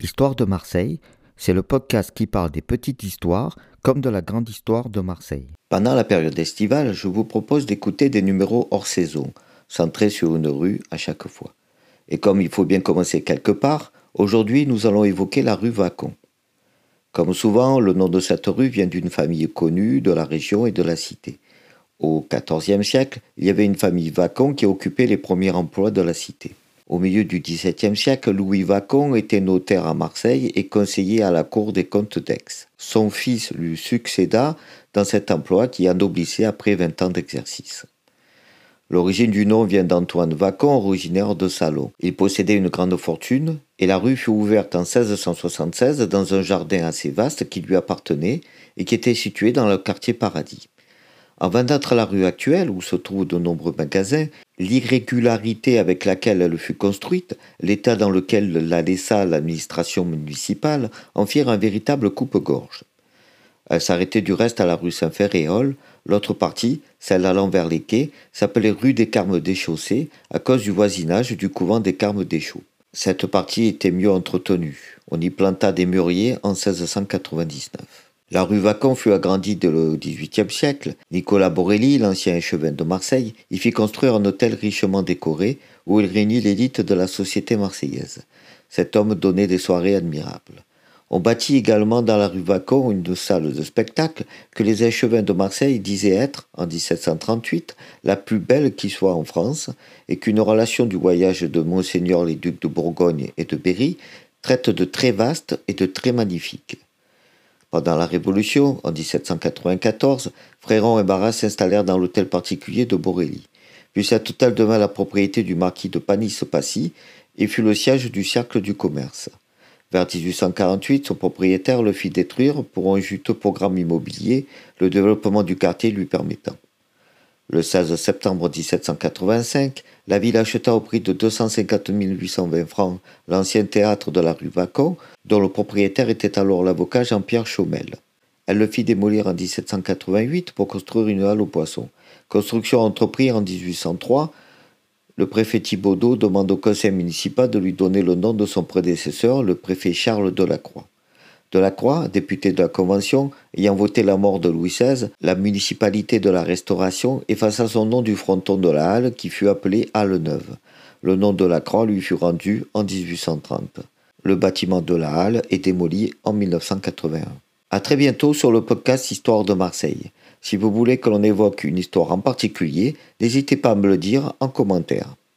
Histoire de Marseille, c'est le podcast qui parle des petites histoires comme de la grande histoire de Marseille. Pendant la période estivale, je vous propose d'écouter des numéros hors saison, centrés sur une rue à chaque fois. Et comme il faut bien commencer quelque part, aujourd'hui nous allons évoquer la rue Vacon. Comme souvent, le nom de cette rue vient d'une famille connue de la région et de la cité. Au XIVe siècle, il y avait une famille Vacon qui occupait les premiers emplois de la cité. Au milieu du XVIIe siècle, Louis Vacon était notaire à Marseille et conseiller à la cour des comptes d'Aix. Son fils lui succéda dans cet emploi qui ennoblissait après 20 ans d'exercice. L'origine du nom vient d'Antoine Vacon, originaire de Salon. Il possédait une grande fortune et la rue fut ouverte en 1676 dans un jardin assez vaste qui lui appartenait et qui était situé dans le quartier Paradis. Avant d'être la rue actuelle, où se trouvent de nombreux magasins, l'irrégularité avec laquelle elle fut construite, l'état dans lequel la laissa l'administration municipale, en firent un véritable coupe-gorge. Elle s'arrêtait du reste à la rue Saint-Ferréol. L'autre partie, celle allant vers les quais, s'appelait rue des Carmes Déchaussés à cause du voisinage du couvent des Carmes Deschaux. Cette partie était mieux entretenue. On y planta des mûriers en 1699. La rue Vacon fut agrandie dès le XVIIIe siècle. Nicolas Borelli, l'ancien échevin de Marseille, y fit construire un hôtel richement décoré où il réunit l'élite de la société marseillaise. Cet homme donnait des soirées admirables. On bâtit également dans la rue Vacon une salle de spectacle que les échevins de Marseille disaient être, en 1738, la plus belle qui soit en France, et qu'une relation du voyage de Monseigneur les ducs de Bourgogne et de Berry traite de très vaste et de très magnifique. Pendant la Révolution, en 1794, Fréron et Barras s'installèrent dans l'hôtel particulier de Borelli. Puis cet hôtel devint la propriété du marquis de Panis-Passy et fut le siège du cercle du commerce. Vers 1848, son propriétaire le fit détruire pour un juteux programme immobilier, le développement du quartier lui permettant. Le 16 septembre 1785, la ville acheta au prix de 250 820 francs l'ancien théâtre de la rue Vacon, dont le propriétaire était alors l'avocat Jean-Pierre Chaumel. Elle le fit démolir en 1788 pour construire une halle aux poissons. Construction entreprise en 1803, le préfet Thibaudot demande au conseil municipal de lui donner le nom de son prédécesseur, le préfet Charles Delacroix. Delacroix, député de la Convention, ayant voté la mort de Louis XVI, la municipalité de la Restauration effaça son nom du fronton de la halle qui fut appelé Halle Neuve. Le nom de la croix lui fut rendu en 1830. Le bâtiment de la halle est démoli en 1981. A très bientôt sur le podcast Histoire de Marseille. Si vous voulez que l'on évoque une histoire en particulier, n'hésitez pas à me le dire en commentaire.